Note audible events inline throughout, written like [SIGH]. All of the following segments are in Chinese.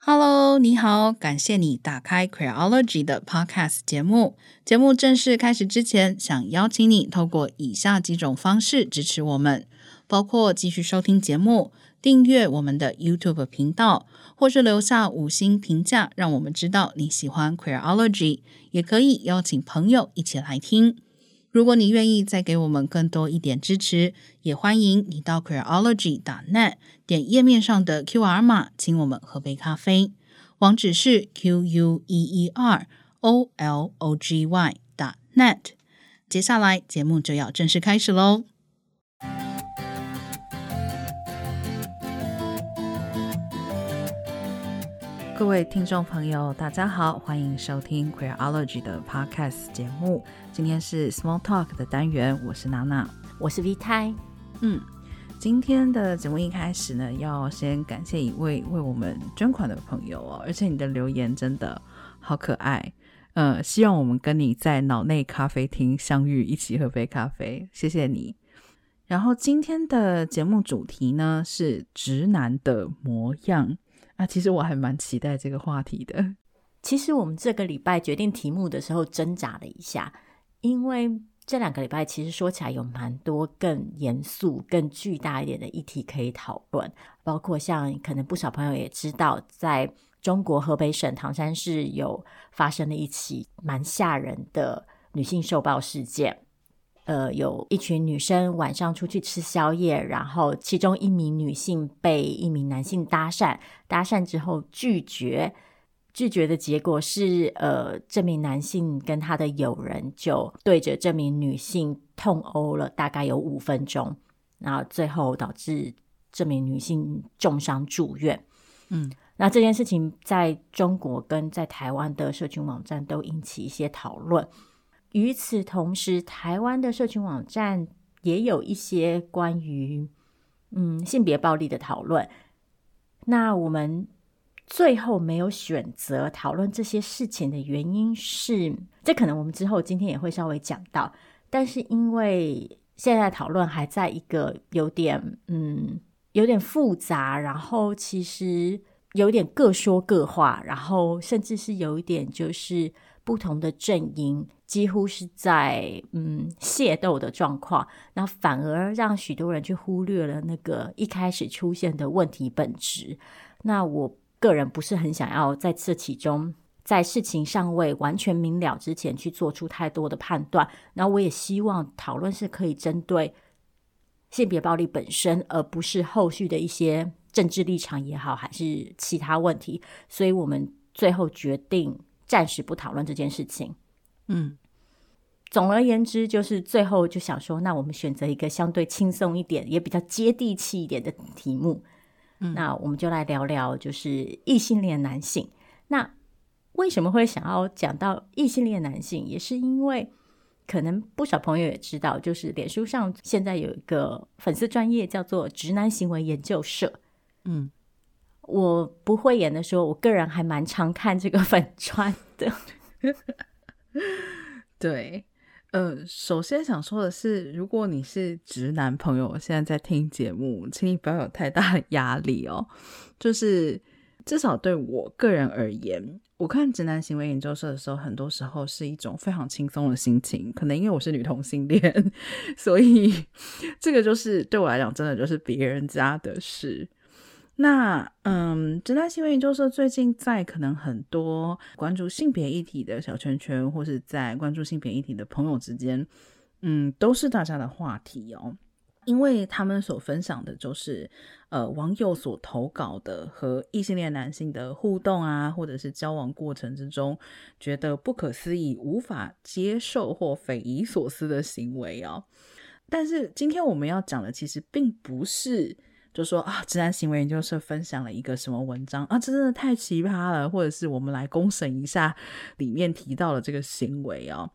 Hello，你好，感谢你打开 Queerology 的 Podcast 节目。节目正式开始之前，想邀请你透过以下几种方式支持我们，包括继续收听节目、订阅我们的 YouTube 频道，或是留下五星评价，让我们知道你喜欢 Queerology。也可以邀请朋友一起来听。如果你愿意再给我们更多一点支持，也欢迎你到 Queology.net 点页面上的 QR 码，请我们喝杯咖啡。网址是 Q U E E R O L O G Y .net。接下来节目就要正式开始喽。各位听众朋友，大家好，欢迎收听 Queerology 的 Podcast 节目。今天是 Small Talk 的单元，我是娜娜，我是 V 胎。嗯，今天的节目一开始呢，要先感谢一位为我们捐款的朋友哦，而且你的留言真的好可爱。呃，希望我们跟你在脑内咖啡厅相遇，一起喝杯咖啡，谢谢你。然后今天的节目主题呢是直男的模样。啊，其实我还蛮期待这个话题的。[LAUGHS] 其实我们这个礼拜决定题目的时候挣扎了一下，因为这两个礼拜其实说起来有蛮多更严肃、更巨大一点的议题可以讨论，包括像可能不少朋友也知道，在中国河北省唐山市有发生了一起蛮吓人的女性受暴事件。呃，有一群女生晚上出去吃宵夜，然后其中一名女性被一名男性搭讪，搭讪之后拒绝，拒绝的结果是，呃，这名男性跟他的友人就对着这名女性痛殴了大概有五分钟，然后最后导致这名女性重伤住院。嗯，那这件事情在中国跟在台湾的社群网站都引起一些讨论。与此同时，台湾的社群网站也有一些关于嗯性别暴力的讨论。那我们最后没有选择讨论这些事情的原因是，这可能我们之后今天也会稍微讲到。但是因为现在讨论还在一个有点嗯有点复杂，然后其实有点各说各话，然后甚至是有一点就是不同的阵营。几乎是在嗯械斗的状况，那反而让许多人去忽略了那个一开始出现的问题本质。那我个人不是很想要在这其中，在事情尚未完全明了之前去做出太多的判断。那我也希望讨论是可以针对性别暴力本身，而不是后续的一些政治立场也好，还是其他问题。所以我们最后决定暂时不讨论这件事情。嗯，总而言之，就是最后就想说，那我们选择一个相对轻松一点，也比较接地气一点的题目。嗯，那我们就来聊聊，就是异性恋男性。那为什么会想要讲到异性恋男性？也是因为可能不少朋友也知道，就是脸书上现在有一个粉丝专业叫做“直男行为研究社”。嗯，我不会演的时候，我个人还蛮常看这个粉专的。[LAUGHS] 对，呃，首先想说的是，如果你是直男朋友，现在在听节目，请你不要有太大的压力哦。就是至少对我个人而言，我看直男行为研究社的时候，很多时候是一种非常轻松的心情。可能因为我是女同性恋，所以这个就是对我来讲，真的就是别人家的事。那嗯，直男行为研究社最近在可能很多关注性别议题的小圈圈，或是在关注性别议题的朋友之间，嗯，都是大家的话题哦。因为他们所分享的就是呃网友所投稿的和异性恋男性的互动啊，或者是交往过程之中觉得不可思议、无法接受或匪夷所思的行为哦。但是今天我们要讲的其实并不是。就说啊，直男行为研究社分享了一个什么文章啊，这真的太奇葩了，或者是我们来公审一下里面提到的这个行为哦。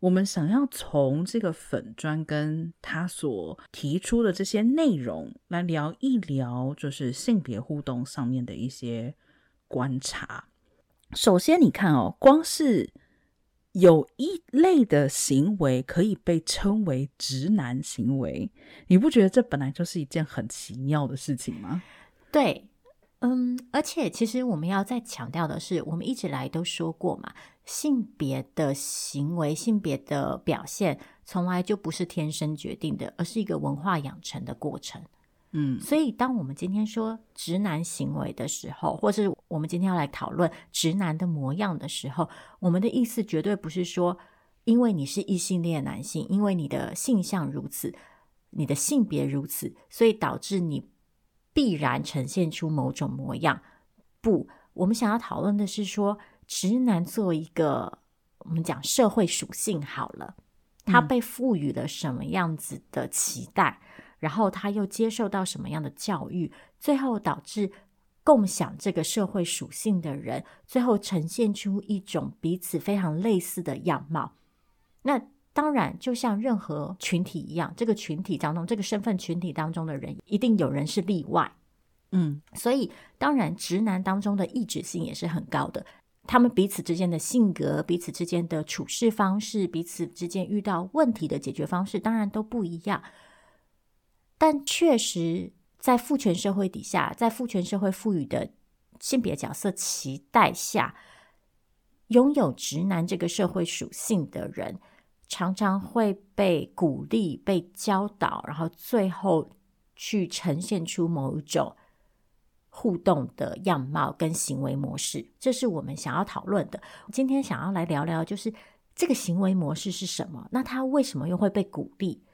我们想要从这个粉砖跟他所提出的这些内容来聊一聊，就是性别互动上面的一些观察。首先，你看哦，光是。有一类的行为可以被称为直男行为，你不觉得这本来就是一件很奇妙的事情吗？对，嗯，而且其实我们要再强调的是，我们一直来都说过嘛，性别的行为、性别的表现，从来就不是天生决定的，而是一个文化养成的过程。嗯，所以当我们今天说直男行为的时候，或是我们今天要来讨论直男的模样的时候，我们的意思绝对不是说，因为你是异性恋男性，因为你的性向如此，你的性别如此，所以导致你。必然呈现出某种模样。不，我们想要讨论的是说，直男作为一个我们讲社会属性好了，他被赋予了什么样子的期待，嗯、然后他又接受到什么样的教育，最后导致共享这个社会属性的人，最后呈现出一种彼此非常类似的样貌。那当然，就像任何群体一样，这个群体当中，这个身份群体当中的人，一定有人是例外。嗯，所以当然，直男当中的异质性也是很高的。他们彼此之间的性格、彼此之间的处事方式、彼此之间遇到问题的解决方式，当然都不一样。但确实，在父权社会底下，在父权社会赋予的性别角色期待下，拥有直男这个社会属性的人。常常会被鼓励、被教导，然后最后去呈现出某一种互动的样貌跟行为模式，这是我们想要讨论的。今天想要来聊聊，就是这个行为模式是什么？那他为什么又会被鼓励？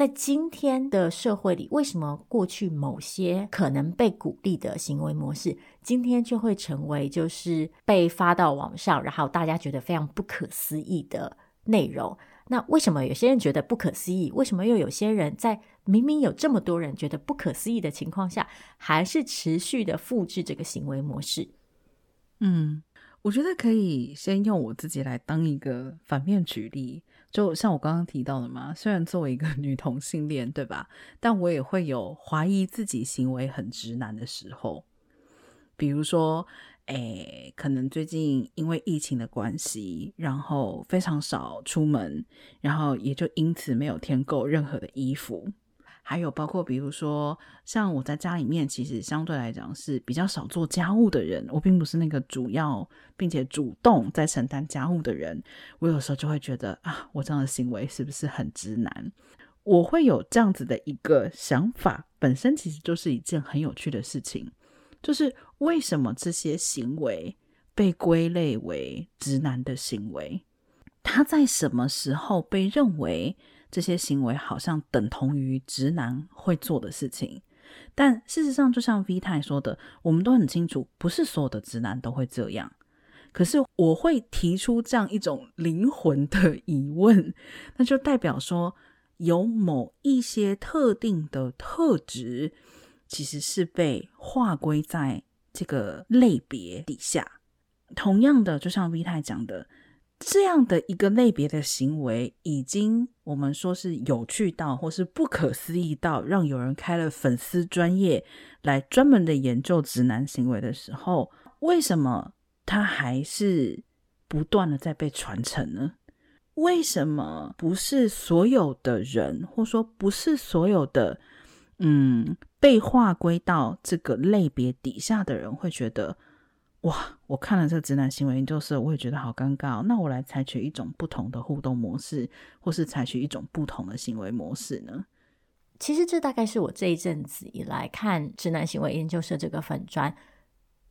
在今天的社会里，为什么过去某些可能被鼓励的行为模式，今天就会成为就是被发到网上，然后大家觉得非常不可思议的内容？那为什么有些人觉得不可思议？为什么又有些人在明明有这么多人觉得不可思议的情况下，还是持续的复制这个行为模式？嗯，我觉得可以先用我自己来当一个反面举例，就像我刚刚提到的嘛。虽然作为一个 [LAUGHS] 女同性恋，对吧？但我也会有怀疑自己行为很直男的时候，比如说。诶，可能最近因为疫情的关系，然后非常少出门，然后也就因此没有添购任何的衣服。还有包括比如说，像我在家里面，其实相对来讲是比较少做家务的人，我并不是那个主要并且主动在承担家务的人。我有时候就会觉得啊，我这样的行为是不是很直男？我会有这样子的一个想法，本身其实就是一件很有趣的事情。就是为什么这些行为被归类为直男的行为？他在什么时候被认为这些行为好像等同于直男会做的事情？但事实上，就像 V 太说的，我们都很清楚，不是所有的直男都会这样。可是我会提出这样一种灵魂的疑问，那就代表说有某一些特定的特质。其实是被划归在这个类别底下。同样的，就像 V 太讲的，这样的一个类别的行为，已经我们说是有趣到，或是不可思议到，让有人开了粉丝专业来专门的研究直男行为的时候，为什么它还是不断的在被传承呢？为什么不是所有的人，或说不是所有的？嗯，被划归到这个类别底下的人会觉得，哇，我看了这个直男行为研究社，我也觉得好尴尬。那我来采取一种不同的互动模式，或是采取一种不同的行为模式呢？其实这大概是我这一阵子以来看直男行为研究社这个粉专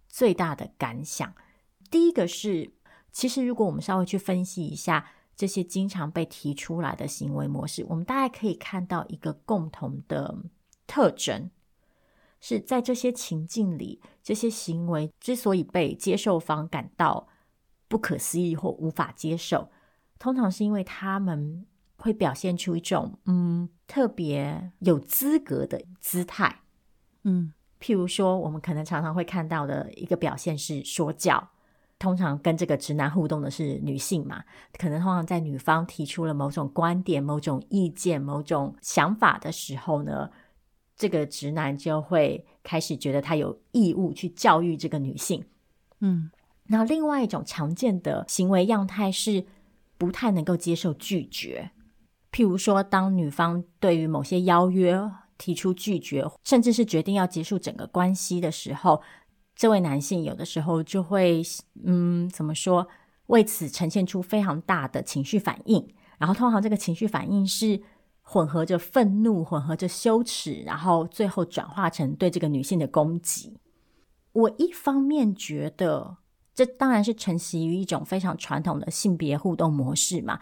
最大的感想。第一个是，其实如果我们稍微去分析一下这些经常被提出来的行为模式，我们大概可以看到一个共同的。特征是在这些情境里，这些行为之所以被接受方感到不可思议或无法接受，通常是因为他们会表现出一种嗯特别有资格的姿态，嗯，譬如说，我们可能常常会看到的一个表现是说教，通常跟这个直男互动的是女性嘛，可能通常在女方提出了某种观点、某种意见、某种想法的时候呢。这个直男就会开始觉得他有义务去教育这个女性，嗯，那另外一种常见的行为样态是不太能够接受拒绝，譬如说，当女方对于某些邀约提出拒绝，甚至是决定要结束整个关系的时候，这位男性有的时候就会，嗯，怎么说？为此呈现出非常大的情绪反应，然后通常这个情绪反应是混合着愤怒、混合着羞耻，然后最后转化成对这个女性的攻击。我一方面觉得，这当然是承袭于一种非常传统的性别互动模式嘛，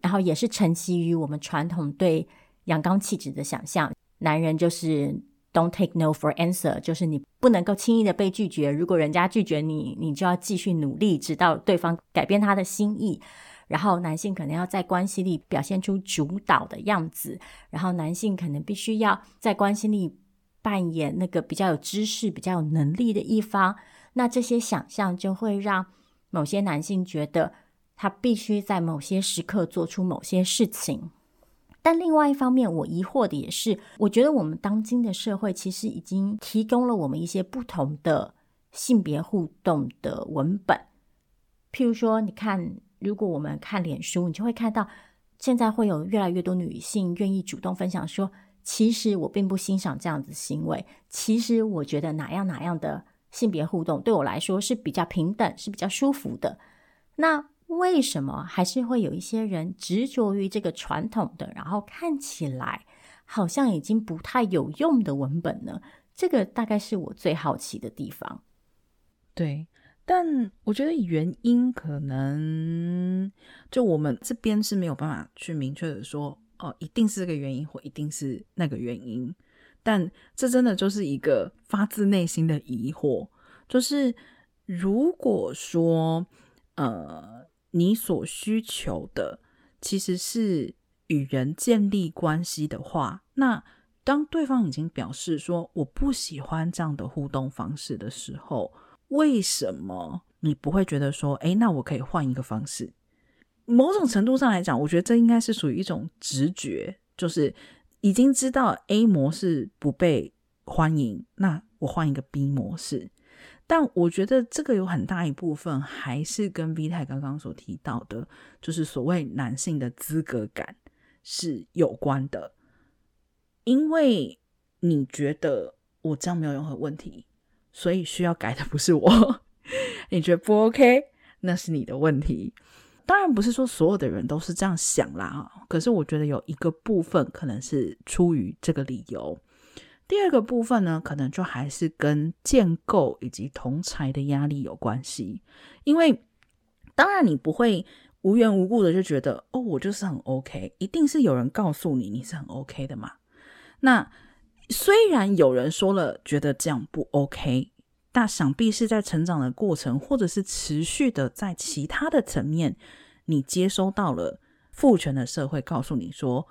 然后也是承袭于我们传统对阳刚气质的想象，男人就是。Don't take no for answer，就是你不能够轻易的被拒绝。如果人家拒绝你，你就要继续努力，直到对方改变他的心意。然后男性可能要在关系里表现出主导的样子，然后男性可能必须要在关系里扮演那个比较有知识、比较有能力的一方。那这些想象就会让某些男性觉得他必须在某些时刻做出某些事情。但另外一方面，我疑惑的也是，我觉得我们当今的社会其实已经提供了我们一些不同的性别互动的文本。譬如说，你看，如果我们看脸书，你就会看到，现在会有越来越多女性愿意主动分享说，其实我并不欣赏这样子行为，其实我觉得哪样哪样的性别互动对我来说是比较平等，是比较舒服的。那为什么还是会有一些人执着于这个传统的，然后看起来好像已经不太有用的文本呢？这个大概是我最好奇的地方。对，但我觉得原因可能就我们这边是没有办法去明确的说，哦，一定是这个原因，或一定是那个原因。但这真的就是一个发自内心的疑惑，就是如果说，呃。你所需求的其实是与人建立关系的话，那当对方已经表示说我不喜欢这样的互动方式的时候，为什么你不会觉得说，诶，那我可以换一个方式？某种程度上来讲，我觉得这应该是属于一种直觉，就是已经知道 A 模式不被欢迎，那我换一个 B 模式。但我觉得这个有很大一部分还是跟 V 太刚刚所提到的，就是所谓男性的资格感是有关的。因为你觉得我这样没有任何问题，所以需要改的不是我。[LAUGHS] 你觉得不 OK，那是你的问题。当然不是说所有的人都是这样想啦，可是我觉得有一个部分可能是出于这个理由。第二个部分呢，可能就还是跟建构以及同侪的压力有关系。因为当然你不会无缘无故的就觉得哦，我就是很 OK，一定是有人告诉你你是很 OK 的嘛。那虽然有人说了觉得这样不 OK，但想必是在成长的过程，或者是持续的在其他的层面，你接收到了父权的社会告诉你说。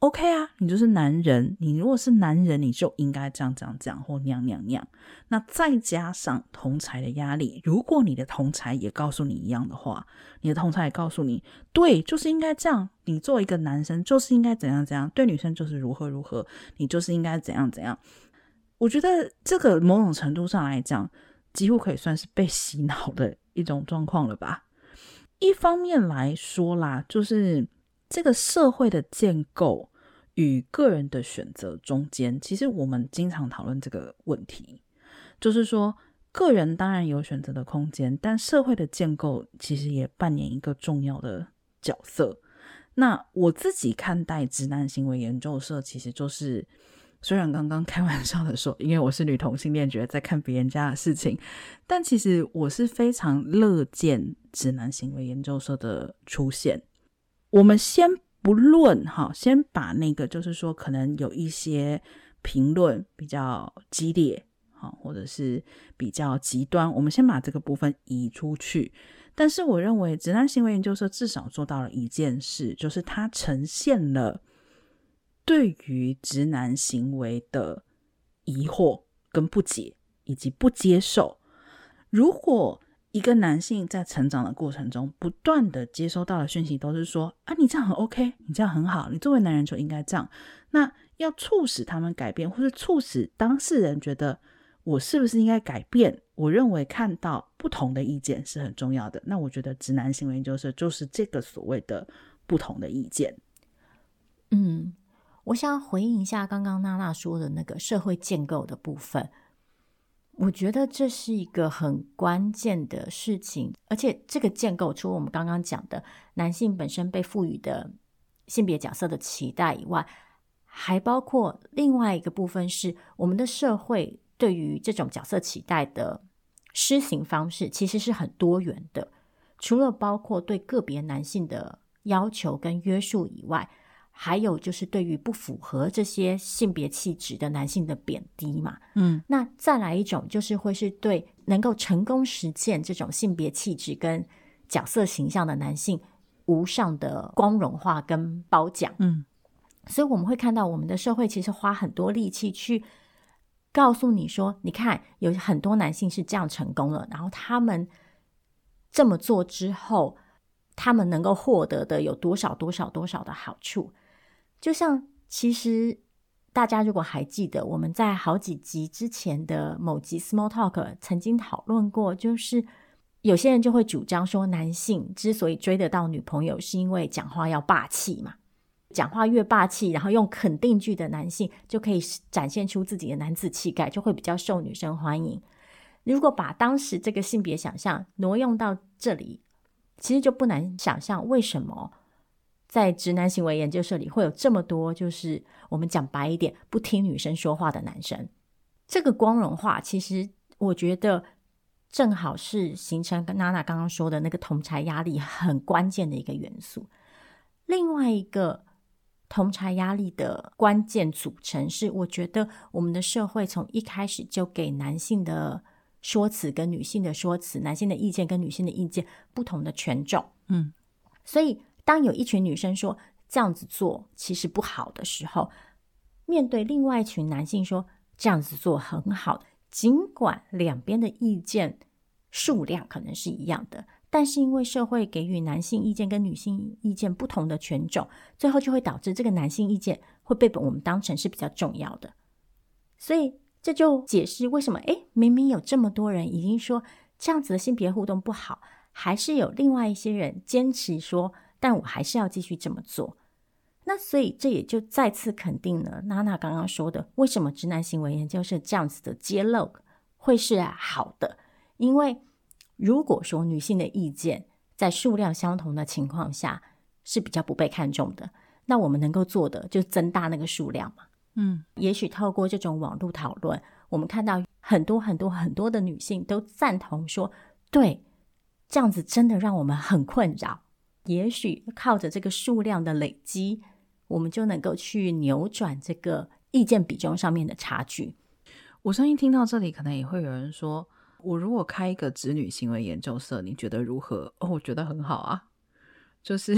OK 啊，你就是男人。你如果是男人，你就应该这样这样这样或那样那样那样。那再加上同才的压力，如果你的同才也告诉你一样的话，你的同才也告诉你，对，就是应该这样。你作为一个男生，就是应该怎样怎样，对女生就是如何如何，你就是应该怎样怎样。我觉得这个某种程度上来讲，几乎可以算是被洗脑的一种状况了吧。一方面来说啦，就是这个社会的建构。与个人的选择中间，其实我们经常讨论这个问题，就是说，个人当然有选择的空间，但社会的建构其实也扮演一个重要的角色。那我自己看待直男行为研究社，其实就是，虽然刚刚开玩笑的说，因为我是女同性恋，觉得在看别人家的事情，但其实我是非常乐见直男行为研究社的出现。我们先。不论哈，先把那个就是说，可能有一些评论比较激烈，哈，或者是比较极端，我们先把这个部分移出去。但是，我认为直男行为研究社至少做到了一件事，就是它呈现了对于直男行为的疑惑跟不解，以及不接受。如果一个男性在成长的过程中，不断的接收到的讯息都是说：啊，你这样很 OK，你这样很好，你作为男人就应该这样。那要促使他们改变，或是促使当事人觉得我是不是应该改变？我认为看到不同的意见是很重要的。那我觉得直男行为研究社就是这个所谓的不同的意见。嗯，我想回应一下刚刚娜娜说的那个社会建构的部分。我觉得这是一个很关键的事情，而且这个建构除了我们刚刚讲的男性本身被赋予的性别角色的期待以外，还包括另外一个部分是我们的社会对于这种角色期待的施行方式其实是很多元的，除了包括对个别男性的要求跟约束以外。还有就是对于不符合这些性别气质的男性的贬低嘛，嗯，那再来一种就是会是对能够成功实践这种性别气质跟角色形象的男性无上的光荣化跟褒奖，嗯，所以我们会看到我们的社会其实花很多力气去告诉你说，你看有很多男性是这样成功了，然后他们这么做之后，他们能够获得的有多少多少多少的好处。就像，其实大家如果还记得，我们在好几集之前的某集 Small Talk 曾经讨论过，就是有些人就会主张说，男性之所以追得到女朋友，是因为讲话要霸气嘛，讲话越霸气，然后用肯定句的男性就可以展现出自己的男子气概，就会比较受女生欢迎。如果把当时这个性别想象挪用到这里，其实就不难想象为什么。在直男行为研究社里，会有这么多，就是我们讲白一点，不听女生说话的男生。这个光荣化，其实我觉得正好是形成跟娜娜刚刚说的那个同才压力很关键的一个元素。另外一个同才压力的关键组成是，我觉得我们的社会从一开始就给男性的说辞跟女性的说辞，男性的意见跟女性的意见不同的权重。嗯，所以。当有一群女生说这样子做其实不好的时候，面对另外一群男性说这样子做很好，尽管两边的意见数量可能是一样的，但是因为社会给予男性意见跟女性意见不同的权重，最后就会导致这个男性意见会被我们当成是比较重要的。所以这就解释为什么，诶，明明有这么多人已经说这样子的性别互动不好，还是有另外一些人坚持说。但我还是要继续这么做，那所以这也就再次肯定了娜娜刚刚说的，为什么直男行为研究是这样子的揭露会是好的？因为如果说女性的意见在数量相同的情况下是比较不被看重的，那我们能够做的就增大那个数量嘛。嗯，也许透过这种网络讨论，我们看到很多很多很多的女性都赞同说，对，这样子真的让我们很困扰。也许靠着这个数量的累积，我们就能够去扭转这个意见比重上面的差距。我相信听到这里，可能也会有人说：“我如果开一个直女行为研究社，你觉得如何？”哦，我觉得很好啊。就是，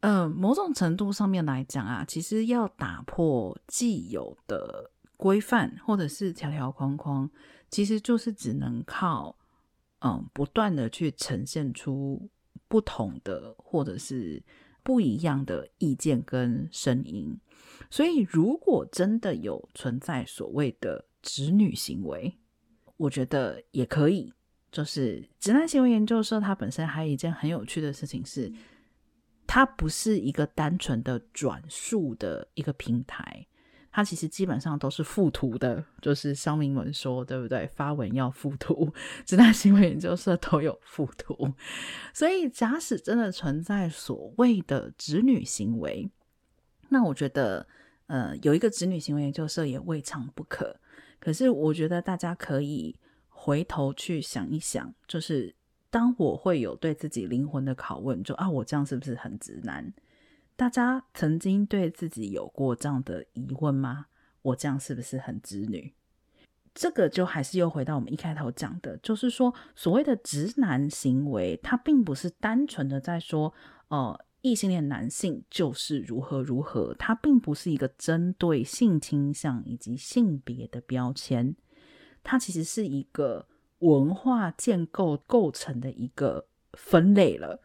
嗯、[LAUGHS] 呃，某种程度上面来讲啊，其实要打破既有的规范或者是条条框框，其实就是只能靠嗯不断的去呈现出。不同的或者是不一样的意见跟声音，所以如果真的有存在所谓的直女行为，我觉得也可以。就是直男行为研究社，它本身还有一件很有趣的事情是，它不是一个单纯的转述的一个平台。它其实基本上都是附图的，就是肖明文说，对不对？发文要附图，直男行为研究社都有附图。所以，假使真的存在所谓的直女行为，那我觉得，呃，有一个直女行为研究社也未尝不可。可是，我觉得大家可以回头去想一想，就是当我会有对自己灵魂的拷问，就啊，我这样是不是很直男？大家曾经对自己有过这样的疑问吗？我这样是不是很直女？这个就还是又回到我们一开头讲的，就是说所谓的直男行为，它并不是单纯的在说，呃，异性恋男性就是如何如何，它并不是一个针对性倾向以及性别的标签，它其实是一个文化建构构成的一个分类了。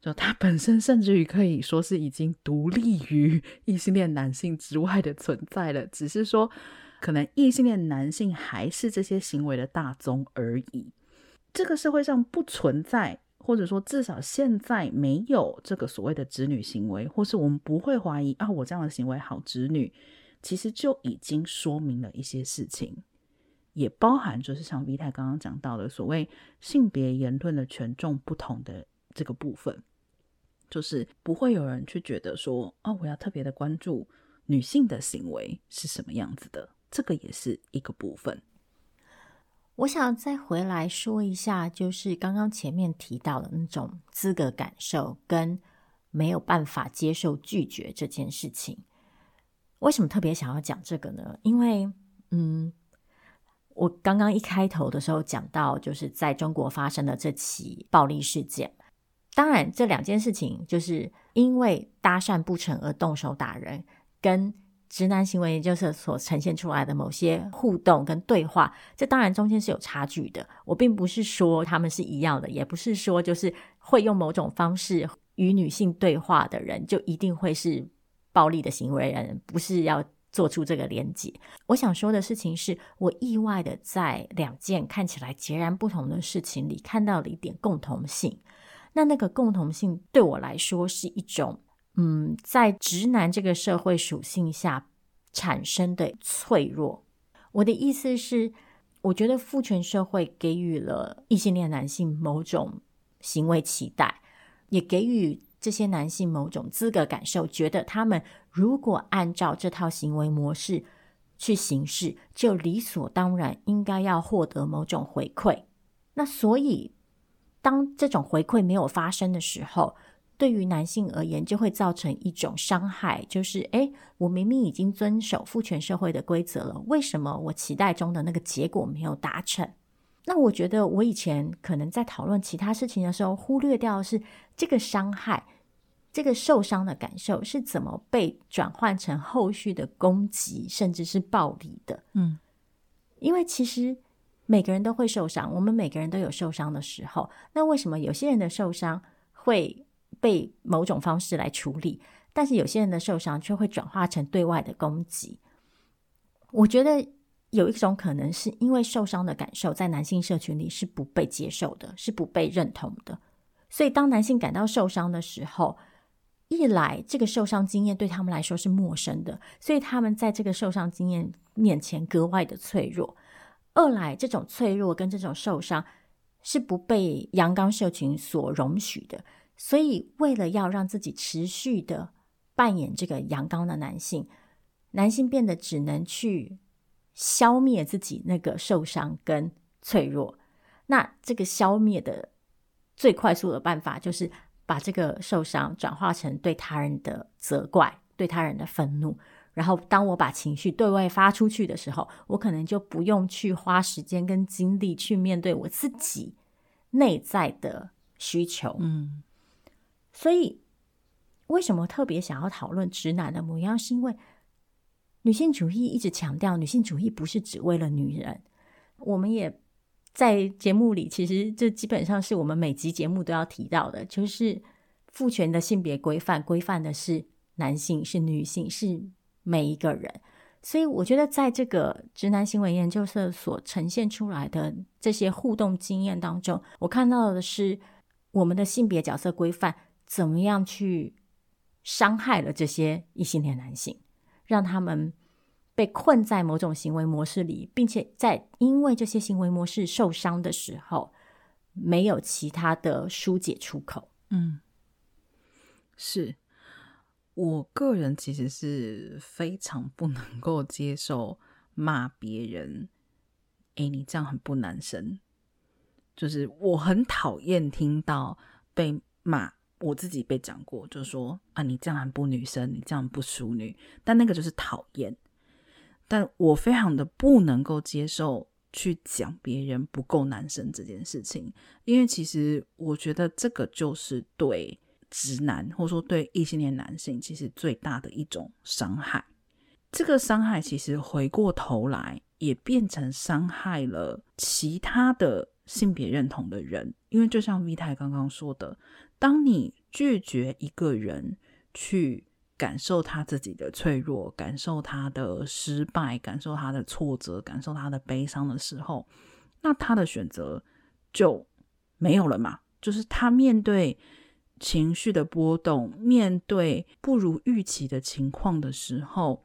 就它本身甚至于可以说是已经独立于 [LAUGHS] 异性恋男性之外的存在了，只是说可能异性恋男性还是这些行为的大宗而已。这个社会上不存在，或者说至少现在没有这个所谓的直女行为，或是我们不会怀疑啊，我这样的行为好直女，其实就已经说明了一些事情。也包含就是像 V 太刚刚讲到的所谓性别言论的权重不同的这个部分，就是不会有人去觉得说，哦，我要特别的关注女性的行为是什么样子的，这个也是一个部分。我想再回来说一下，就是刚刚前面提到的那种资格感受跟没有办法接受拒绝这件事情。为什么特别想要讲这个呢？因为，嗯，我刚刚一开头的时候讲到，就是在中国发生的这起暴力事件。当然，这两件事情就是因为搭讪不成而动手打人，跟直男行为研究社所呈现出来的某些互动跟对话，这当然中间是有差距的。我并不是说他们是一样的，也不是说就是会用某种方式与女性对话的人就一定会是暴力的行为人，不是要做出这个连结。我想说的事情是，我意外的在两件看起来截然不同的事情里看到了一点共同性。那那个共同性对我来说是一种。嗯，在直男这个社会属性下产生的脆弱，我的意思是，我觉得父权社会给予了异性恋男性某种行为期待，也给予这些男性某种资格感受，觉得他们如果按照这套行为模式去行事，就理所当然应该要获得某种回馈。那所以，当这种回馈没有发生的时候，对于男性而言，就会造成一种伤害，就是诶，我明明已经遵守父权社会的规则了，为什么我期待中的那个结果没有达成？那我觉得我以前可能在讨论其他事情的时候，忽略掉的是这个伤害，这个受伤的感受是怎么被转换成后续的攻击，甚至是暴力的。嗯，因为其实每个人都会受伤，我们每个人都有受伤的时候。那为什么有些人的受伤会被某种方式来处理，但是有些人的受伤却会转化成对外的攻击。我觉得有一种可能是因为受伤的感受在男性社群里是不被接受的，是不被认同的。所以当男性感到受伤的时候，一来这个受伤经验对他们来说是陌生的，所以他们在这个受伤经验面前格外的脆弱；二来这种脆弱跟这种受伤是不被阳刚社群所容许的。所以，为了要让自己持续的扮演这个阳刚的男性，男性变得只能去消灭自己那个受伤跟脆弱。那这个消灭的最快速的办法，就是把这个受伤转化成对他人的责怪、对他人的愤怒。然后，当我把情绪对外发出去的时候，我可能就不用去花时间跟精力去面对我自己内在的需求。嗯。所以，为什么特别想要讨论直男的模样？是因为女性主义一直强调，女性主义不是只为了女人。我们也在节目里，其实这基本上是我们每集节目都要提到的，就是父权的性别规范，规范的是男性，是女性，是每一个人。所以，我觉得在这个直男行为研究社所呈现出来的这些互动经验当中，我看到的是我们的性别角色规范。怎么样去伤害了这些异性恋男性，让他们被困在某种行为模式里，并且在因为这些行为模式受伤的时候，没有其他的疏解出口。嗯，是我个人其实是非常不能够接受骂别人，诶，你这样很不男生，就是我很讨厌听到被骂。我自己被讲过，就是说啊，你这样很不女生，你这样不淑女，但那个就是讨厌。但我非常的不能够接受去讲别人不够男生这件事情，因为其实我觉得这个就是对直男或者说对异性恋男性其实最大的一种伤害。这个伤害其实回过头来也变成伤害了其他的性别认同的人，因为就像 V 太刚刚说的。当你拒绝一个人去感受他自己的脆弱，感受他的失败，感受他的挫折，感受他的悲伤的时候，那他的选择就没有了嘛？就是他面对情绪的波动，面对不如预期的情况的时候，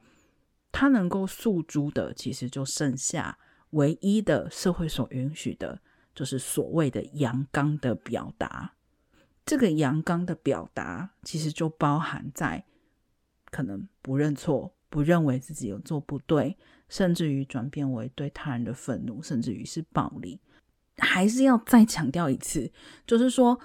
他能够诉诸的其实就剩下唯一的社会所允许的，就是所谓的阳刚的表达。这个阳刚的表达，其实就包含在可能不认错、不认为自己有做不对，甚至于转变为对他人的愤怒，甚至于是暴力。还是要再强调一次，就是说，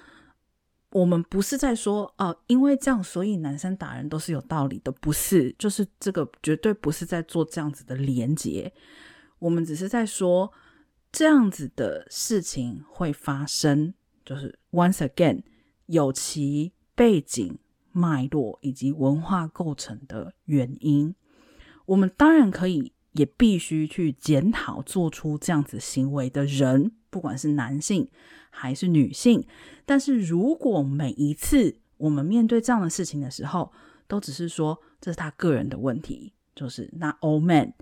我们不是在说哦、因为这样，所以男生打人都是有道理的，不是，就是这个绝对不是在做这样子的连结。我们只是在说，这样子的事情会发生，就是 once again 有其背景脉络以及文化构成的原因。我们当然可以，也必须去检讨做出这样子行为的人。不管是男性还是女性，但是如果每一次我们面对这样的事情的时候，都只是说这是他个人的问题，就是那 all men，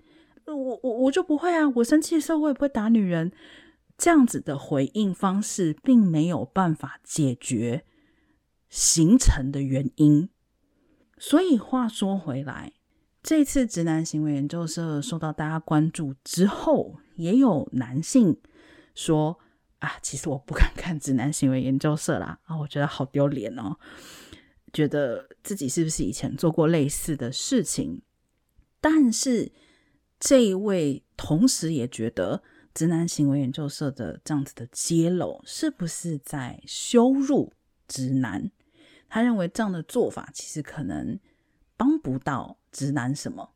我我我就不会啊，我生气的时候我也不会打女人，这样子的回应方式并没有办法解决形成的原因。所以话说回来，这次直男行为研究社受到大家关注之后，也有男性。说啊，其实我不敢看直男行为研究社啦啊，我觉得好丢脸哦，觉得自己是不是以前做过类似的事情？但是这一位同时也觉得直男行为研究社的这样子的揭露，是不是在羞辱直男？他认为这样的做法其实可能帮不到直男什么。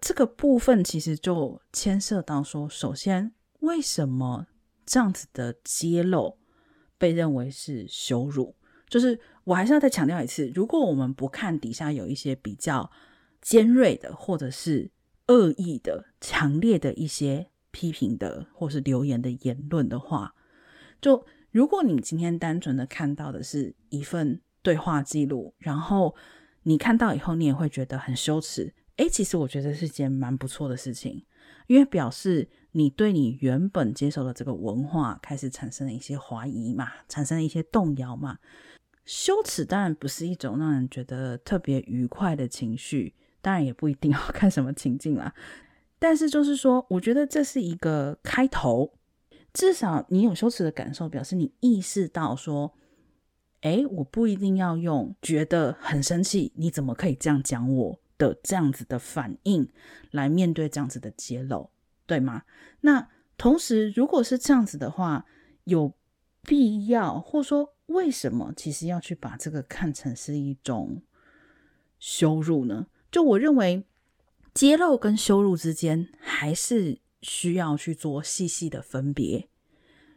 这个部分其实就牵涉到说，首先为什么？这样子的揭露被认为是羞辱，就是我还是要再强调一次，如果我们不看底下有一些比较尖锐的，或者是恶意的、强烈的一些批评的，或是留言的言论的话，就如果你今天单纯的看到的是一份对话记录，然后你看到以后，你也会觉得很羞耻。诶，其实我觉得是件蛮不错的事情，因为表示。你对你原本接受的这个文化开始产生了一些怀疑嘛，产生了一些动摇嘛。羞耻当然不是一种让人觉得特别愉快的情绪，当然也不一定要 [LAUGHS] 看什么情境啦。但是就是说，我觉得这是一个开头，至少你有羞耻的感受，表示你意识到说，诶，我不一定要用觉得很生气，你怎么可以这样讲我的这样子的反应来面对这样子的揭露。对吗？那同时，如果是这样子的话，有必要，或者说为什么，其实要去把这个看成是一种羞辱呢？就我认为，揭露跟羞辱之间，还是需要去做细细的分别。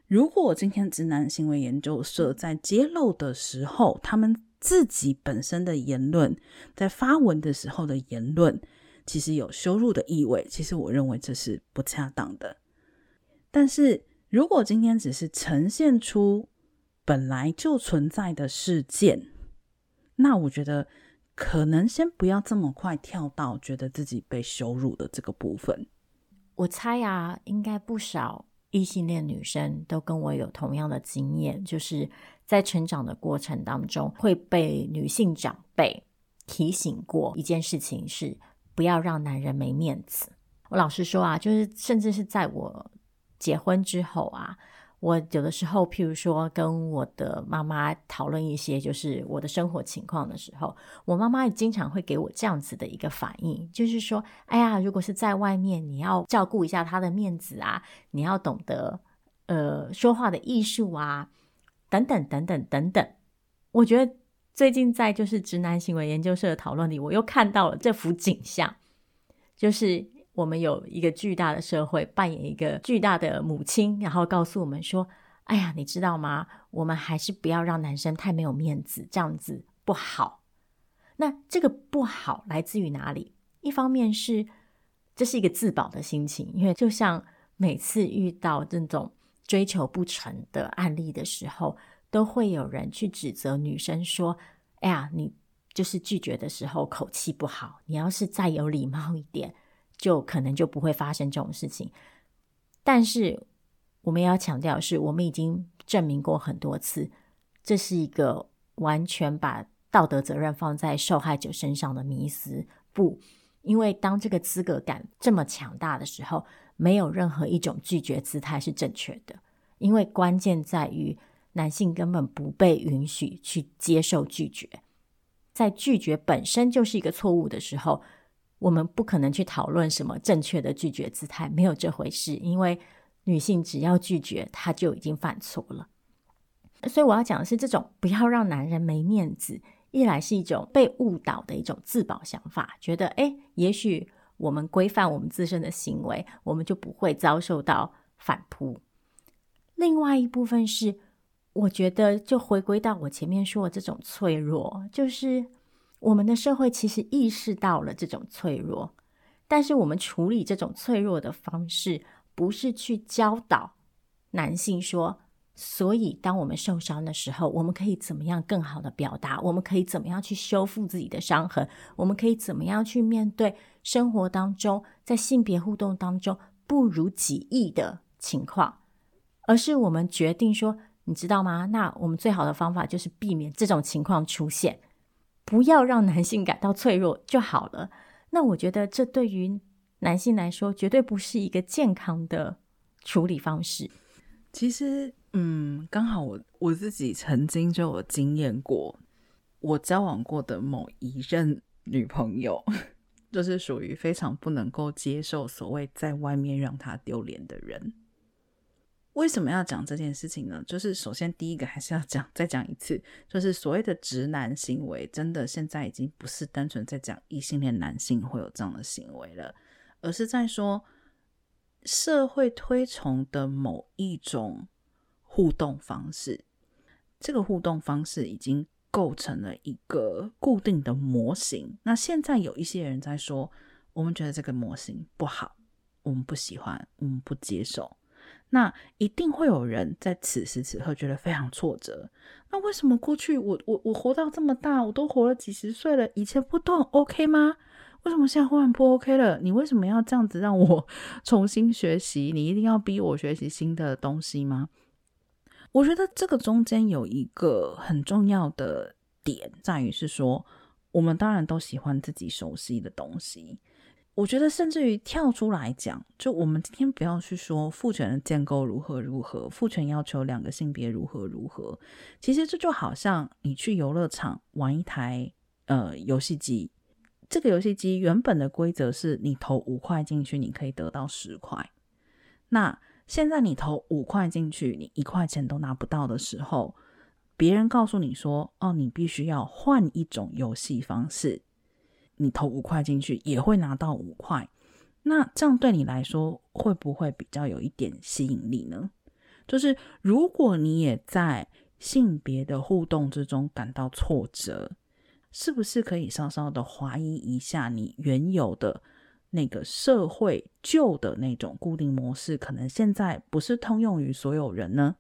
如果今天直男行为研究社在揭露的时候，他们自己本身的言论，在发文的时候的言论。其实有羞辱的意味，其实我认为这是不恰当的。但是如果今天只是呈现出本来就存在的事件，那我觉得可能先不要这么快跳到觉得自己被羞辱的这个部分。我猜啊，应该不少异性恋女生都跟我有同样的经验，就是在成长的过程当中会被女性长辈提醒过一件事情是。不要让男人没面子。我老实说啊，就是甚至是在我结婚之后啊，我有的时候，譬如说跟我的妈妈讨论一些就是我的生活情况的时候，我妈妈也经常会给我这样子的一个反应，就是说，哎呀，如果是在外面，你要照顾一下他的面子啊，你要懂得呃说话的艺术啊，等等等等等等。我觉得。最近在就是直男行为研究社的讨论里，我又看到了这幅景象，就是我们有一个巨大的社会扮演一个巨大的母亲，然后告诉我们说：“哎呀，你知道吗？我们还是不要让男生太没有面子，这样子不好。”那这个不好来自于哪里？一方面是这是一个自保的心情，因为就像每次遇到这种追求不成的案例的时候。都会有人去指责女生说：“哎呀，你就是拒绝的时候口气不好，你要是再有礼貌一点，就可能就不会发生这种事情。”但是我们要强调是，我们已经证明过很多次，这是一个完全把道德责任放在受害者身上的迷思。不，因为当这个资格感这么强大的时候，没有任何一种拒绝姿态是正确的，因为关键在于男性根本不被允许去接受拒绝，在拒绝本身就是一个错误的时候，我们不可能去讨论什么正确的拒绝姿态，没有这回事，因为女性只要拒绝，她就已经犯错了。所以我要讲的是，这种不要让男人没面子，一来是一种被误导的一种自保想法，觉得诶，也许。我们规范我们自身的行为，我们就不会遭受到反扑。另外一部分是，我觉得就回归到我前面说的这种脆弱，就是我们的社会其实意识到了这种脆弱，但是我们处理这种脆弱的方式，不是去教导男性说。所以，当我们受伤的时候，我们可以怎么样更好的表达？我们可以怎么样去修复自己的伤痕？我们可以怎么样去面对生活当中在性别互动当中不如己意的情况？而是我们决定说，你知道吗？那我们最好的方法就是避免这种情况出现，不要让男性感到脆弱就好了。那我觉得这对于男性来说，绝对不是一个健康的处理方式。其实。嗯，刚好我我自己曾经就有经验过，我交往过的某一任女朋友，[LAUGHS] 就是属于非常不能够接受所谓在外面让她丢脸的人。为什么要讲这件事情呢？就是首先第一个还是要讲，再讲一次，就是所谓的直男行为，真的现在已经不是单纯在讲异性恋男性会有这样的行为了，而是在说社会推崇的某一种。互动方式，这个互动方式已经构成了一个固定的模型。那现在有一些人在说，我们觉得这个模型不好，我们不喜欢，我们不接受。那一定会有人在此时此刻觉得非常挫折。那为什么过去我我我活到这么大，我都活了几十岁了，以前不都很 OK 吗？为什么现在忽然不 OK 了？你为什么要这样子让我 [LAUGHS] 重新学习？你一定要逼我学习新的东西吗？我觉得这个中间有一个很重要的点，在于是说，我们当然都喜欢自己熟悉的东西。我觉得，甚至于跳出来讲，就我们今天不要去说父权的建构如何如何，父权要求两个性别如何如何。其实这就好像你去游乐场玩一台呃游戏机，这个游戏机原本的规则是你投五块进去，你可以得到十块。那现在你投五块进去，你一块钱都拿不到的时候，别人告诉你说：“哦，你必须要换一种游戏方式，你投五块进去也会拿到五块。”那这样对你来说会不会比较有一点吸引力呢？就是如果你也在性别的互动之中感到挫折，是不是可以稍稍的怀疑一下你原有的？那个社会旧的那种固定模式，可能现在不是通用于所有人呢？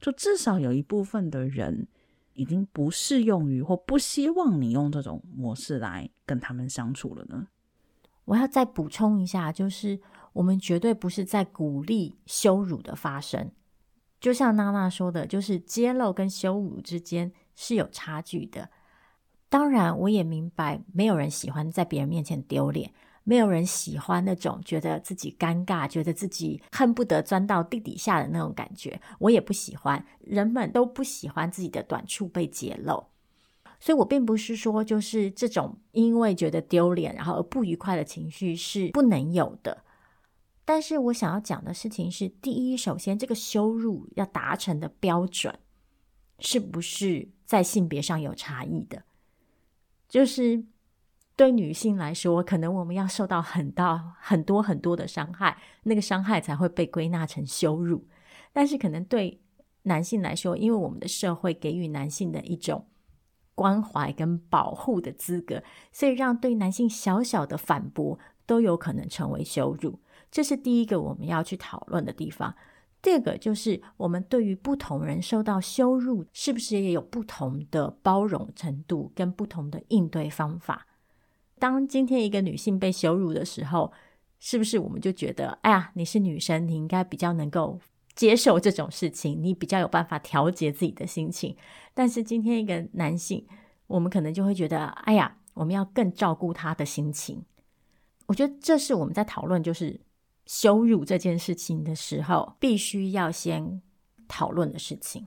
就至少有一部分的人已经不适用于或不希望你用这种模式来跟他们相处了呢？我要再补充一下，就是我们绝对不是在鼓励羞辱的发生。就像娜娜说的，就是揭露跟羞辱之间是有差距的。当然，我也明白，没有人喜欢在别人面前丢脸。没有人喜欢那种觉得自己尴尬、觉得自己恨不得钻到地底下的那种感觉，我也不喜欢。人们都不喜欢自己的短处被揭露，所以我并不是说就是这种因为觉得丢脸然后而不愉快的情绪是不能有的。但是我想要讲的事情是：第一，首先这个羞辱要达成的标准是不是在性别上有差异的？就是。对女性来说，可能我们要受到很大、很多很多的伤害，那个伤害才会被归纳成羞辱。但是，可能对男性来说，因为我们的社会给予男性的一种关怀跟保护的资格，所以让对男性小小的反驳都有可能成为羞辱。这是第一个我们要去讨论的地方。第二个就是，我们对于不同人受到羞辱，是不是也有不同的包容程度跟不同的应对方法？当今天一个女性被羞辱的时候，是不是我们就觉得，哎呀，你是女生，你应该比较能够接受这种事情，你比较有办法调节自己的心情。但是今天一个男性，我们可能就会觉得，哎呀，我们要更照顾他的心情。我觉得这是我们在讨论就是羞辱这件事情的时候，必须要先讨论的事情。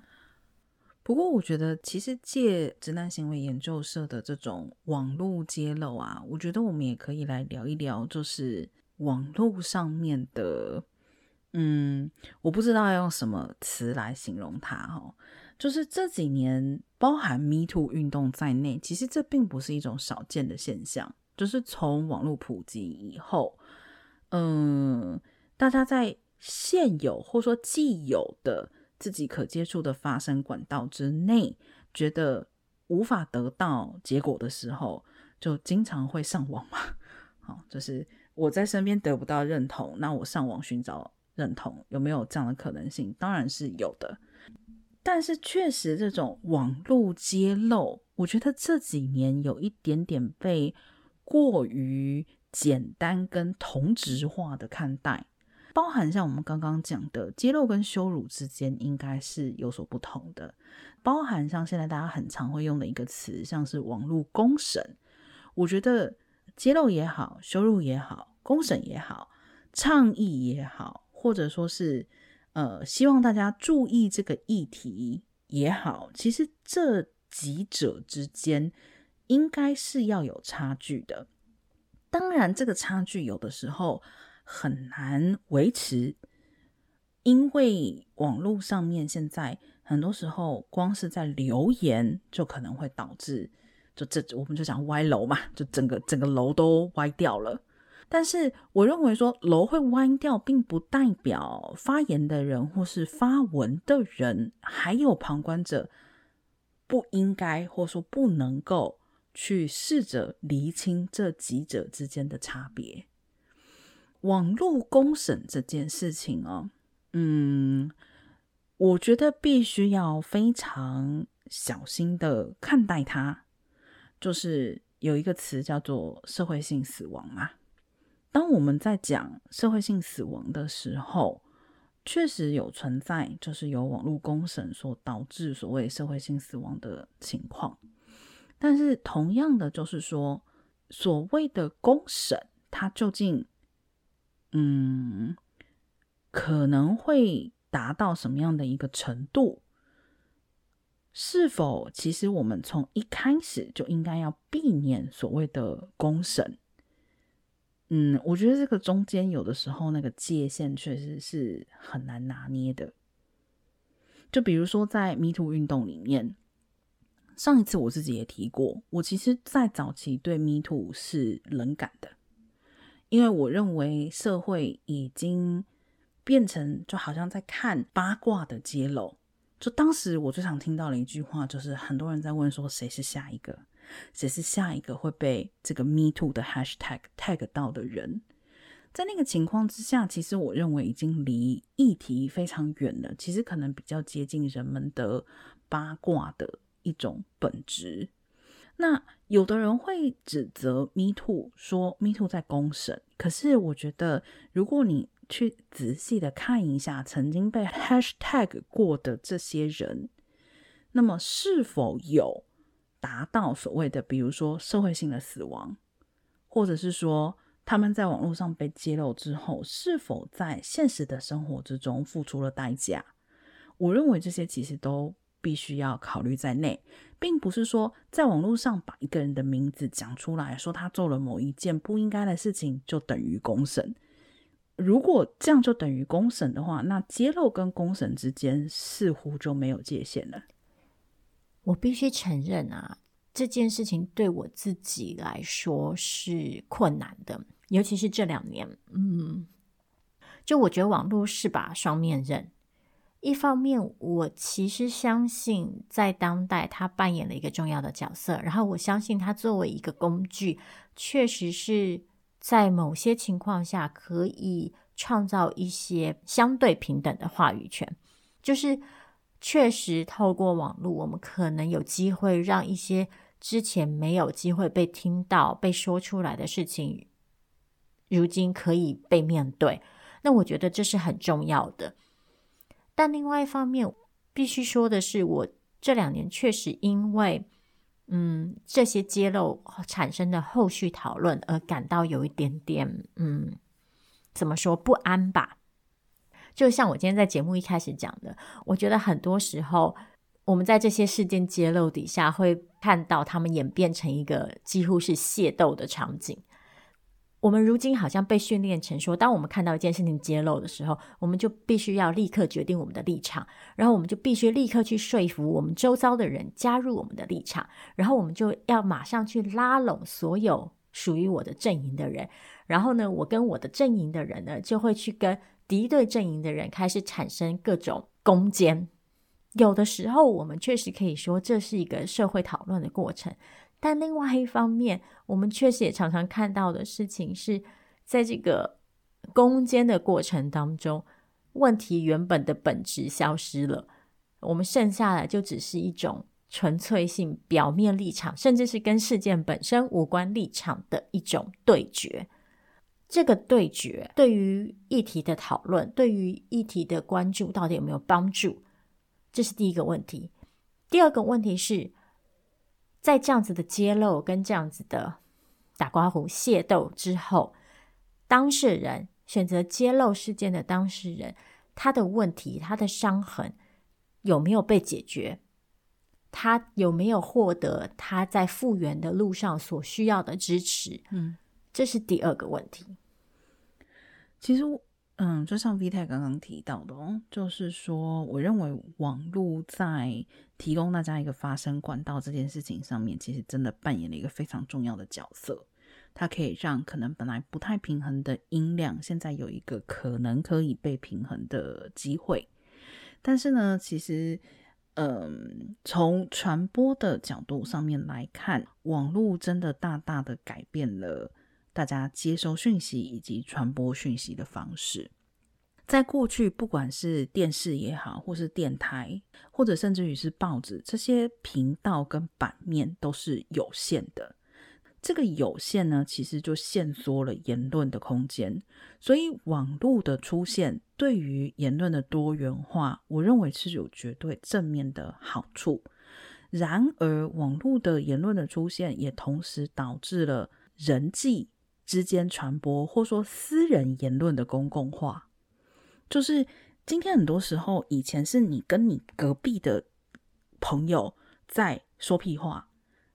不过，我觉得其实借直男行为研究社的这种网络揭露啊，我觉得我们也可以来聊一聊，就是网络上面的，嗯，我不知道要用什么词来形容它哦。就是这几年，包含 Me Too 运动在内，其实这并不是一种少见的现象。就是从网络普及以后，嗯，大家在现有或说既有的。自己可接触的发声管道之内，觉得无法得到结果的时候，就经常会上网嘛。[LAUGHS] 好，就是我在身边得不到认同，那我上网寻找认同，有没有这样的可能性？当然是有的。但是确实，这种网络揭露，我觉得这几年有一点点被过于简单跟同质化的看待。包含像我们刚刚讲的揭露跟羞辱之间应该是有所不同的，包含像现在大家很常会用的一个词，像是网络公审。我觉得揭露也好，羞辱也好，公审也好，倡议也好，或者说是呃希望大家注意这个议题也好，其实这几者之间应该是要有差距的。当然，这个差距有的时候。很难维持，因为网络上面现在很多时候，光是在留言就可能会导致，就这我们就讲歪楼嘛，就整个整个楼都歪掉了。但是我认为说楼会歪掉，并不代表发言的人或是发文的人还有旁观者不应该或说不能够去试着厘清这几者之间的差别。网络公审这件事情哦，嗯，我觉得必须要非常小心的看待它。就是有一个词叫做社会性死亡嘛。当我们在讲社会性死亡的时候，确实有存在，就是由网络公审所导致所谓社会性死亡的情况。但是同样的，就是说所谓的公审，它究竟？嗯，可能会达到什么样的一个程度？是否其实我们从一开始就应该要避免所谓的公审？嗯，我觉得这个中间有的时候那个界限确实是很难拿捏的。就比如说在 Me Too 运动里面，上一次我自己也提过，我其实在早期对 Me Too 是冷感的。因为我认为社会已经变成就好像在看八卦的揭露。就当时我最常听到的一句话，就是很多人在问说，谁是下一个，谁是下一个会被这个 Me Too 的 Hashtag tag 到的人。在那个情况之下，其实我认为已经离议题非常远了。其实可能比较接近人们的八卦的一种本质。那有的人会指责 Me Too，说 Me Too 在公审。可是我觉得，如果你去仔细的看一下曾经被 Hashtag 过的这些人，那么是否有达到所谓的，比如说社会性的死亡，或者是说他们在网络上被揭露之后，是否在现实的生活之中付出了代价？我认为这些其实都。必须要考虑在内，并不是说在网络上把一个人的名字讲出来，说他做了某一件不应该的事情，就等于公审。如果这样就等于公审的话，那揭露跟公审之间似乎就没有界限了。我必须承认啊，这件事情对我自己来说是困难的，尤其是这两年。嗯，就我觉得网络是把双面刃。一方面，我其实相信在当代他扮演了一个重要的角色，然后我相信他作为一个工具，确实是在某些情况下可以创造一些相对平等的话语权。就是确实透过网络，我们可能有机会让一些之前没有机会被听到、被说出来的事情，如今可以被面对。那我觉得这是很重要的。但另外一方面，必须说的是，我这两年确实因为嗯，这些揭露产生的后续讨论而感到有一点点，嗯，怎么说不安吧？就像我今天在节目一开始讲的，我觉得很多时候我们在这些事件揭露底下，会看到他们演变成一个几乎是械斗的场景。我们如今好像被训练成说，当我们看到一件事情揭露的时候，我们就必须要立刻决定我们的立场，然后我们就必须立刻去说服我们周遭的人加入我们的立场，然后我们就要马上去拉拢所有属于我的阵营的人，然后呢，我跟我的阵营的人呢，就会去跟敌对阵营的人开始产生各种攻坚。有的时候，我们确实可以说这是一个社会讨论的过程。但另外一方面，我们确实也常常看到的事情是，在这个攻坚的过程当中，问题原本的本质消失了，我们剩下的就只是一种纯粹性、表面立场，甚至是跟事件本身无关立场的一种对决。这个对决对于议题的讨论，对于议题的关注，到底有没有帮助？这是第一个问题。第二个问题是，在这样子的揭露跟这样子的打刮胡械斗之后，当事人选择揭露事件的当事人，他的问题、他的伤痕有没有被解决？他有没有获得他在复原的路上所需要的支持？嗯，这是第二个问题。其实。嗯，就像 V 太刚刚提到的哦，就是说，我认为网络在提供大家一个发声管道这件事情上面，其实真的扮演了一个非常重要的角色。它可以让可能本来不太平衡的音量，现在有一个可能可以被平衡的机会。但是呢，其实，嗯，从传播的角度上面来看，网络真的大大的改变了。大家接收讯息以及传播讯息的方式，在过去，不管是电视也好，或是电台，或者甚至于是报纸，这些频道跟版面都是有限的。这个有限呢，其实就限缩了言论的空间。所以，网络的出现对于言论的多元化，我认为是有绝对正面的好处。然而，网络的言论的出现，也同时导致了人际。之间传播，或说私人言论的公共化，就是今天很多时候，以前是你跟你隔壁的朋友在说屁话，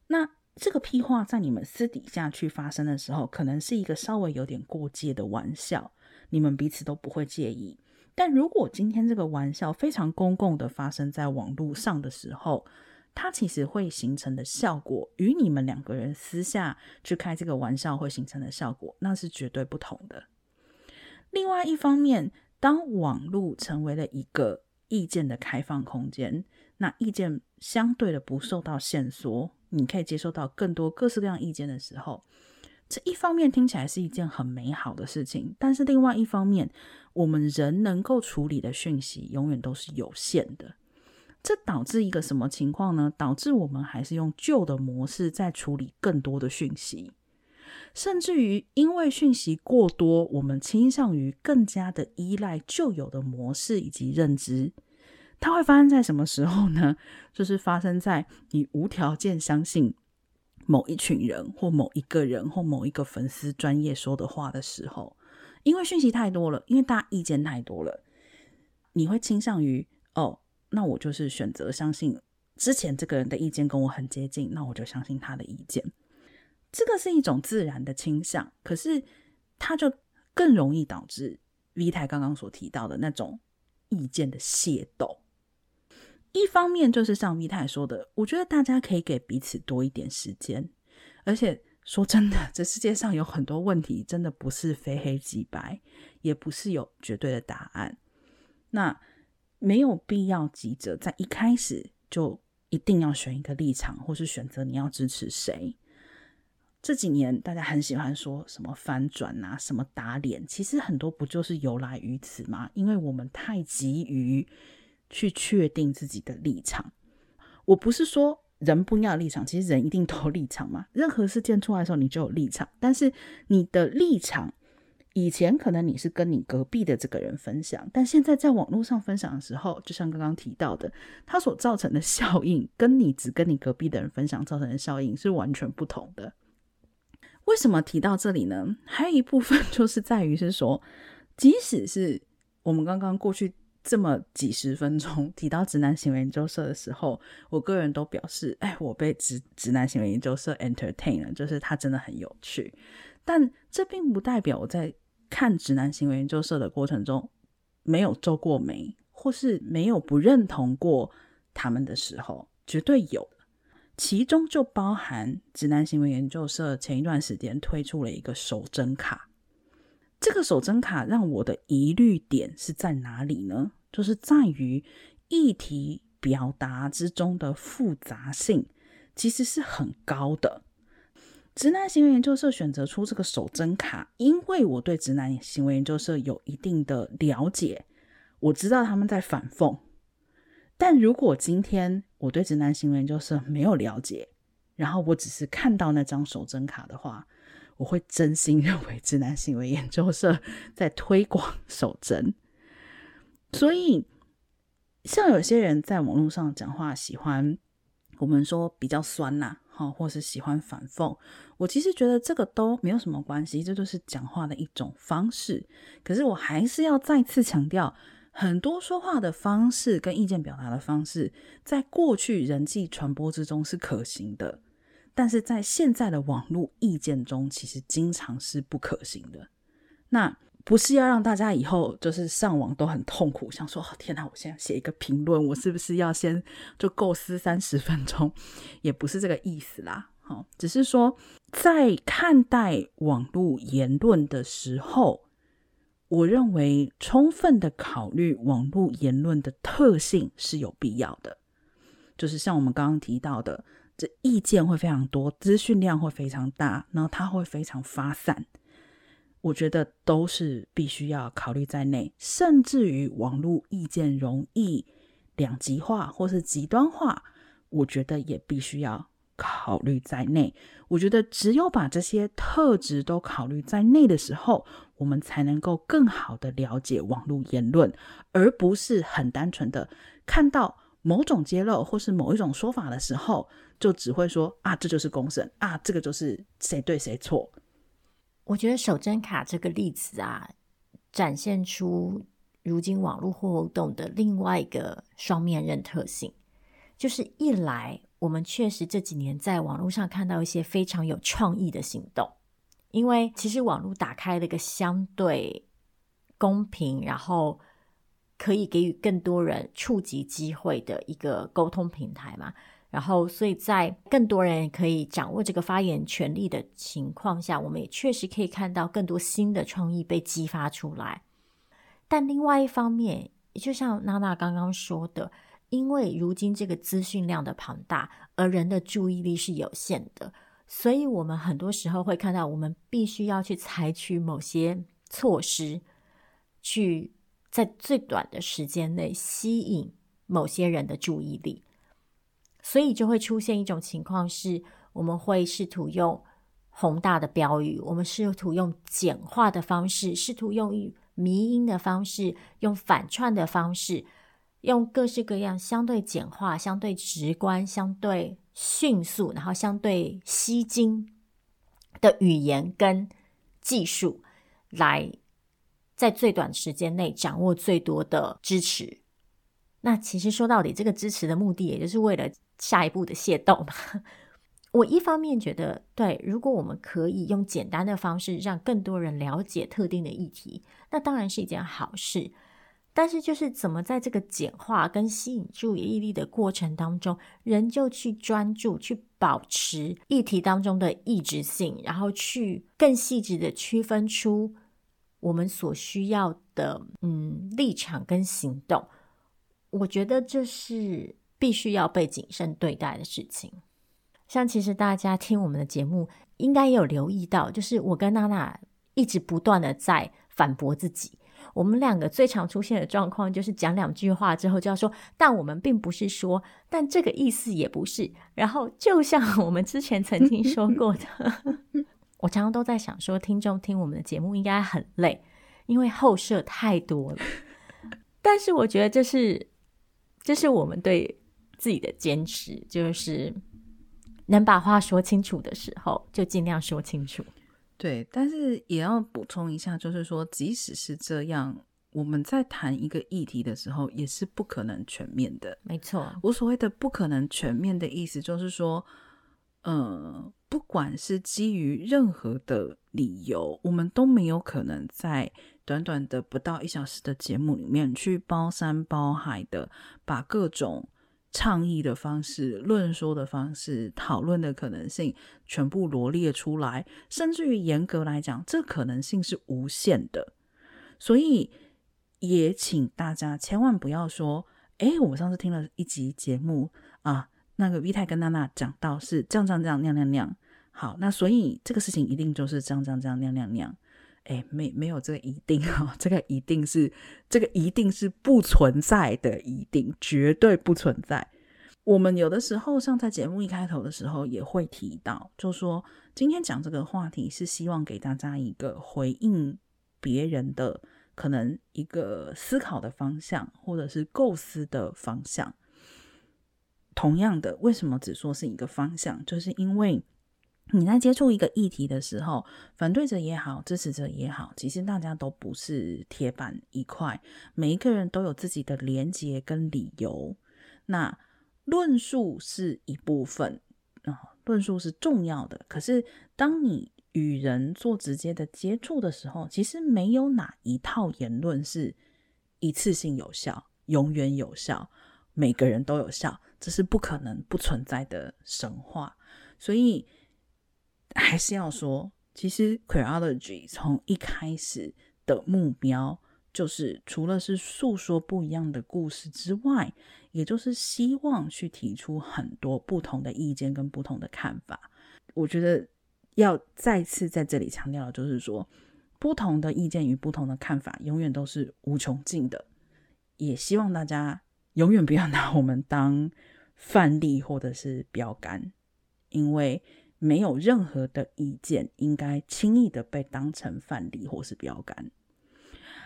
那这个屁话在你们私底下去发生的时候，可能是一个稍微有点过界的玩笑，你们彼此都不会介意。但如果今天这个玩笑非常公共的发生在网络上的时候，它其实会形成的效果，与你们两个人私下去开这个玩笑会形成的效果，那是绝对不同的。另外一方面，当网络成为了一个意见的开放空间，那意见相对的不受到限缩，你可以接受到更多各式各样意见的时候，这一方面听起来是一件很美好的事情，但是另外一方面，我们人能够处理的讯息永远都是有限的。这导致一个什么情况呢？导致我们还是用旧的模式在处理更多的讯息，甚至于因为讯息过多，我们倾向于更加的依赖旧有的模式以及认知。它会发生在什么时候呢？就是发生在你无条件相信某一群人或某一个人或某一个粉丝专业说的话的时候，因为讯息太多了，因为大家意见太多了，你会倾向于哦。那我就是选择相信之前这个人的意见跟我很接近，那我就相信他的意见。这个是一种自然的倾向，可是它就更容易导致 V 太刚刚所提到的那种意见的械斗。一方面就是像 V 太说的，我觉得大家可以给彼此多一点时间，而且说真的，这世界上有很多问题真的不是非黑即白，也不是有绝对的答案。那没有必要急着在一开始就一定要选一个立场，或是选择你要支持谁。这几年大家很喜欢说什么翻转啊，什么打脸，其实很多不就是由来于此吗？因为我们太急于去确定自己的立场。我不是说人不要立场，其实人一定都立场嘛。任何事件出来的时候，你就有立场，但是你的立场以前可能你是跟你隔壁的这个人分享，但现在在网络上分享的时候，就像刚刚提到的，它所造成的效应，跟你只跟你隔壁的人分享造成的效应是完全不同的。为什么提到这里呢？[LAUGHS] 还有一部分就是在于是说，即使是我们刚刚过去这么几十分钟提到直男行为研究社的时候，我个人都表示，哎，我被直直男行为研究社 entertain 了，就是它真的很有趣。但这并不代表我在看直男行为研究社的过程中，没有皱过眉，或是没有不认同过他们的时候，绝对有。其中就包含直男行为研究社前一段时间推出了一个手真卡。这个手真卡让我的疑虑点是在哪里呢？就是在于议题表达之中的复杂性其实是很高的。直男行为研究社选择出这个手针卡，因为我对直男行为研究社有一定的了解，我知道他们在反讽。但如果今天我对直男行为研究社没有了解，然后我只是看到那张手针卡的话，我会真心 [LAUGHS] 认为直男行为研究社在推广手针。所以，像有些人在网络上讲话，喜欢我们说比较酸呐。好，或是喜欢反讽，我其实觉得这个都没有什么关系，这就是讲话的一种方式。可是我还是要再次强调，很多说话的方式跟意见表达的方式，在过去人际传播之中是可行的，但是在现在的网络意见中，其实经常是不可行的。那。不是要让大家以后就是上网都很痛苦，想说哦，天哪，我现在写一个评论，我是不是要先就构思三十分钟？也不是这个意思啦。好，只是说在看待网络言论的时候，我认为充分的考虑网络言论的特性是有必要的。就是像我们刚刚提到的，这意见会非常多，资讯量会非常大，然后它会非常发散。我觉得都是必须要考虑在内，甚至于网络意见容易两极化或是极端化，我觉得也必须要考虑在内。我觉得只有把这些特质都考虑在内的时候，我们才能够更好的了解网络言论，而不是很单纯的看到某种揭露或是某一种说法的时候，就只会说啊，这就是公审啊，这个就是谁对谁错。我觉得手针卡这个例子啊，展现出如今网络互动的另外一个双面刃特性，就是一来我们确实这几年在网络上看到一些非常有创意的行动，因为其实网络打开了一个相对公平，然后可以给予更多人触及机会的一个沟通平台嘛。然后，所以在更多人可以掌握这个发言权利的情况下，我们也确实可以看到更多新的创意被激发出来。但另外一方面，就像娜娜刚刚说的，因为如今这个资讯量的庞大，而人的注意力是有限的，所以我们很多时候会看到，我们必须要去采取某些措施，去在最短的时间内吸引某些人的注意力。所以就会出现一种情况，是我们会试图用宏大的标语，我们试图用简化的方式，试图用迷音的方式，用反串的方式，用各式各样相对简化、相对直观、相对迅速，然后相对吸睛的语言跟技术，来在最短时间内掌握最多的支持。那其实说到底，这个支持的目的，也就是为了。下一步的械斗嘛，我一方面觉得，对，如果我们可以用简单的方式让更多人了解特定的议题，那当然是一件好事。但是，就是怎么在这个简化跟吸引注意力的过程当中，仍旧去专注、去保持议题当中的意志性，然后去更细致的区分出我们所需要的嗯立场跟行动，我觉得这是。必须要被谨慎对待的事情，像其实大家听我们的节目，应该也有留意到，就是我跟娜娜一直不断的在反驳自己。我们两个最常出现的状况，就是讲两句话之后就要说，但我们并不是说，但这个意思也不是。然后就像我们之前曾经说过的，[LAUGHS] 我常常都在想说，听众听我们的节目应该很累，因为后设太多了。[LAUGHS] 但是我觉得这是，这是我们对自己的坚持，就是能把话说清楚的时候，就尽量说清楚。对，但是也要补充一下，就是说，即使是这样，我们在谈一个议题的时候，也是不可能全面的。没错，我所谓的不可能全面的意思，就是说，呃。不管是基于任何的理由，我们都没有可能在短短的不到一小时的节目里面去包山包海的把各种倡议的方式、论说的方式、讨论的可能性全部罗列出来，甚至于严格来讲，这可能性是无限的。所以也请大家千万不要说：“诶，我上次听了一集节目啊，那个 V 太跟娜娜讲到是这样这样这样那样那样。”好，那所以这个事情一定就是这样这样这样那样那样那样，哎，没没有这个一定啊，这个一定是这个一定是不存在的，一定绝对不存在。我们有的时候像在节目一开头的时候也会提到，就说今天讲这个话题是希望给大家一个回应别人的可能一个思考的方向，或者是构思的方向。同样的，为什么只说是一个方向？就是因为。你在接触一个议题的时候，反对者也好，支持者也好，其实大家都不是铁板一块，每一个人都有自己的连结跟理由。那论述是一部分啊，论述是重要的。可是当你与人做直接的接触的时候，其实没有哪一套言论是一次性有效、永远有效、每个人都有效，这是不可能不存在的神话。所以。还是要说，其实 c r e o l o g y 从一开始的目标，就是除了是诉说不一样的故事之外，也就是希望去提出很多不同的意见跟不同的看法。我觉得要再次在这里强调的就是说，不同的意见与不同的看法，永远都是无穷尽的。也希望大家永远不要拿我们当范例或者是标杆，因为。没有任何的意见应该轻易的被当成范例或是标杆。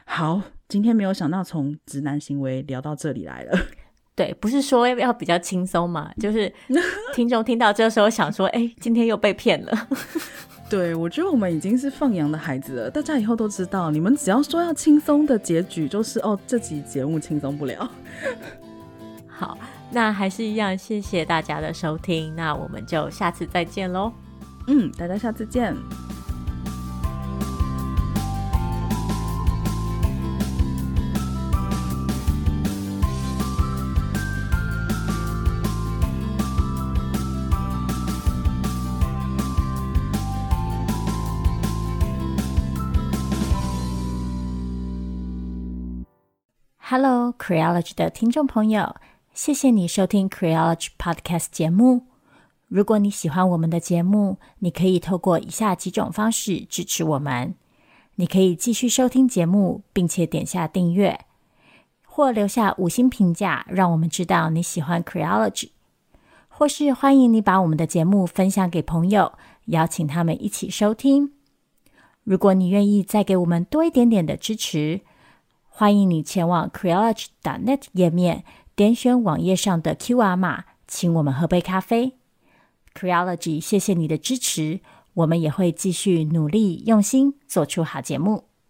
好，今天没有想到从直男行为聊到这里来了。[LAUGHS] 对，不是说要比较轻松嘛？就是 [LAUGHS] 听众听到这时候想说，哎，今天又被骗了。[LAUGHS] 对，我觉得我们已经是放羊的孩子了。大家以后都知道，你们只要说要轻松的结局，就是哦，这集节目轻松不了。好。那还是一样，谢谢大家的收听，那我们就下次再见喽。嗯，大家下次见。Hello，Creology 的听众朋友。谢谢你收听 Creology Podcast 节目。如果你喜欢我们的节目，你可以透过以下几种方式支持我们：你可以继续收听节目，并且点下订阅，或留下五星评价，让我们知道你喜欢 Creology；或是欢迎你把我们的节目分享给朋友，邀请他们一起收听。如果你愿意再给我们多一点点的支持，欢迎你前往 Creology.net 页面。点选网页上的 QR 码，请我们喝杯咖啡。Creology，谢谢你的支持，我们也会继续努力用心做出好节目。